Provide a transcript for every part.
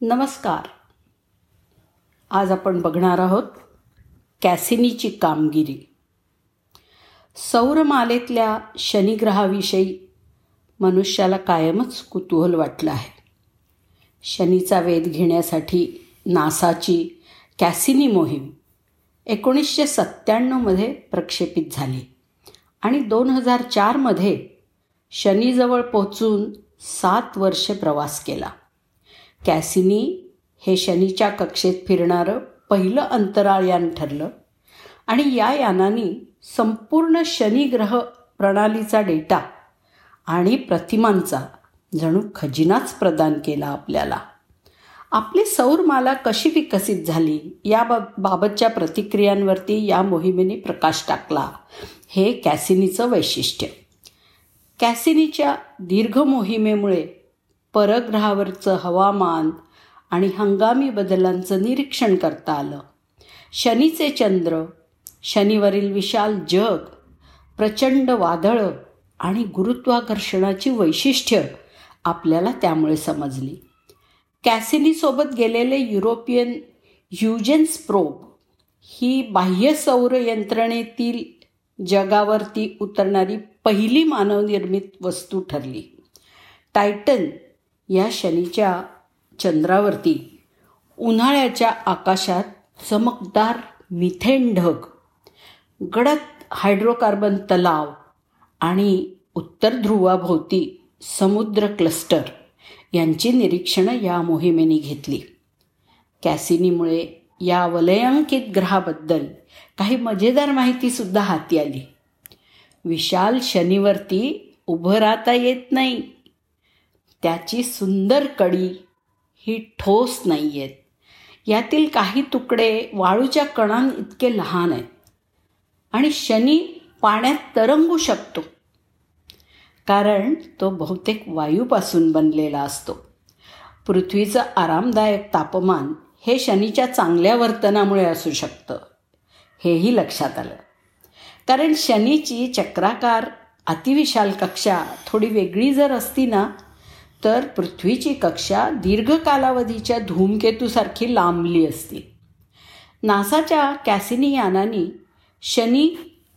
नमस्कार. आज आपण बघणार आहोत कॅसिनीची कामगिरी. सौरमालेतल्या शनिग्रहाविषयी मनुष्याला कायमच कुतूहल वाटलं आहे. शनीचा वेध घेण्यासाठी नासाची कॅसिनी मोहीम एकोणीसशे सत्त्याण्णवमध्ये प्रक्षेपित झाली आणि दोन हजार चारमध्ये शनीजवळ पोहोचून सात वर्षे प्रवास केला. कॅसिनी हे शनीच्या कक्षेत फिरणारं पहिलं अंतराळयान ठरलं आणि या यानाने संपूर्ण शनिग्रह प्रणालीचा डेटा आणि प्रतिमांचा जणू खजिनाच प्रदान केला आपल्याला. आपली सौरमाला कशी विकसित झाली या बाबतच्या प्रतिक्रियांवरती या मोहिमेने प्रकाश टाकला हे कॅसिनीचं वैशिष्ट्य. कॅसिनीच्या दीर्घ मोहिमेमुळे परग्रहावरचं हवामान आणि हंगामी बदलांचं निरीक्षण करता आलं. शनीचे चंद्र शनीवरील विशाल जग प्रचंड वादळं आणि गुरुत्वाकर्षणाची वैशिष्ट्य आपल्याला त्यामुळे समजली. कॅसिनीसोबत गेलेले युरोपियन युजेन्स प्रोब ही बाह्य सौर यंत्रणेतील जगावरती उतरणारी पहिली मानवनिर्मित वस्तू ठरली. टायटन या शनीच्या चंद्रावरती उन्हाळ्याच्या आकाशात चमकदार मिथेन ढग गडद हायड्रोकार्बन तलाव आणि उत्तर ध्रुवाभोवती समुद्र क्लस्टर यांची निरीक्षणं या मोहिमेने घेतली. कॅसिनीमुळे या वलयांकित ग्रहाबद्दल काही मजेदार माहितीसुद्धा हाती आली. विशाल शनीवरती उभं राहता येत नाही. त्याची सुंदर कडी ही ठोस नाही आहेत यातील काही तुकडे वाळूच्या कणां इतके लहान आहेत. आणि शनी पाण्यात तरंगू शकतो. कारण तो बहुतेक वायूपासून बनलेला असतो. पृथ्वीचं आरामदायक तापमान हे शनीच्या चांगल्या वर्तनामुळे असू शकतं. हेही लक्षात आलं. कारण शनीची चक्राकार अतिविशाल कक्षा थोडी वेगळी जर असती ना तर पृथ्वीची कक्षा दीर्घ कालावधीच्या धूमकेतूसारखी लांबली असती. नासाच्या कॅसिनी यानाने शनी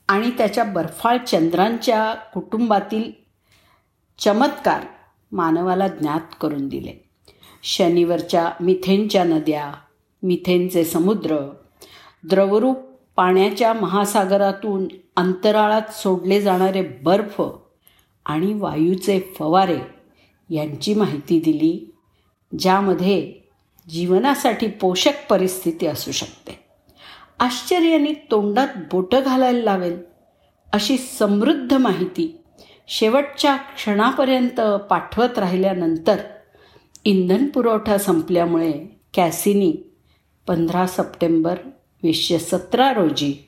आणि त्याच्या बर्फाळ चंद्रांच्या कुटुंबातील चमत्कार मानवाला ज्ञात करून दिले. शनीवरच्या मिथेनच्या नद्या मिथेनचे समुद्र द्रवरूप पाण्याच्या महासागरातून अंतराळात सोडले जाणारे बर्फ आणि वायूचे फवारे यांची माहिती दिली ज्यामध्ये जीवनासाठी पोषक परिस्थिती असू शकते. आश्चर्याने तोंडात बोटं घालायला लावेल अशी समृद्ध माहिती शेवटच्या क्षणापर्यंत पाठवत राहिल्यानंतर इंधन पुरवठा संपल्यामुळे कॅसिनी पंधरा सप्टेंबर वीसशे सतरा रोजी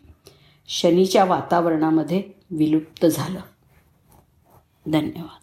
शनीच्या वातावरणामध्ये विलुप्त झालं. धन्यवाद.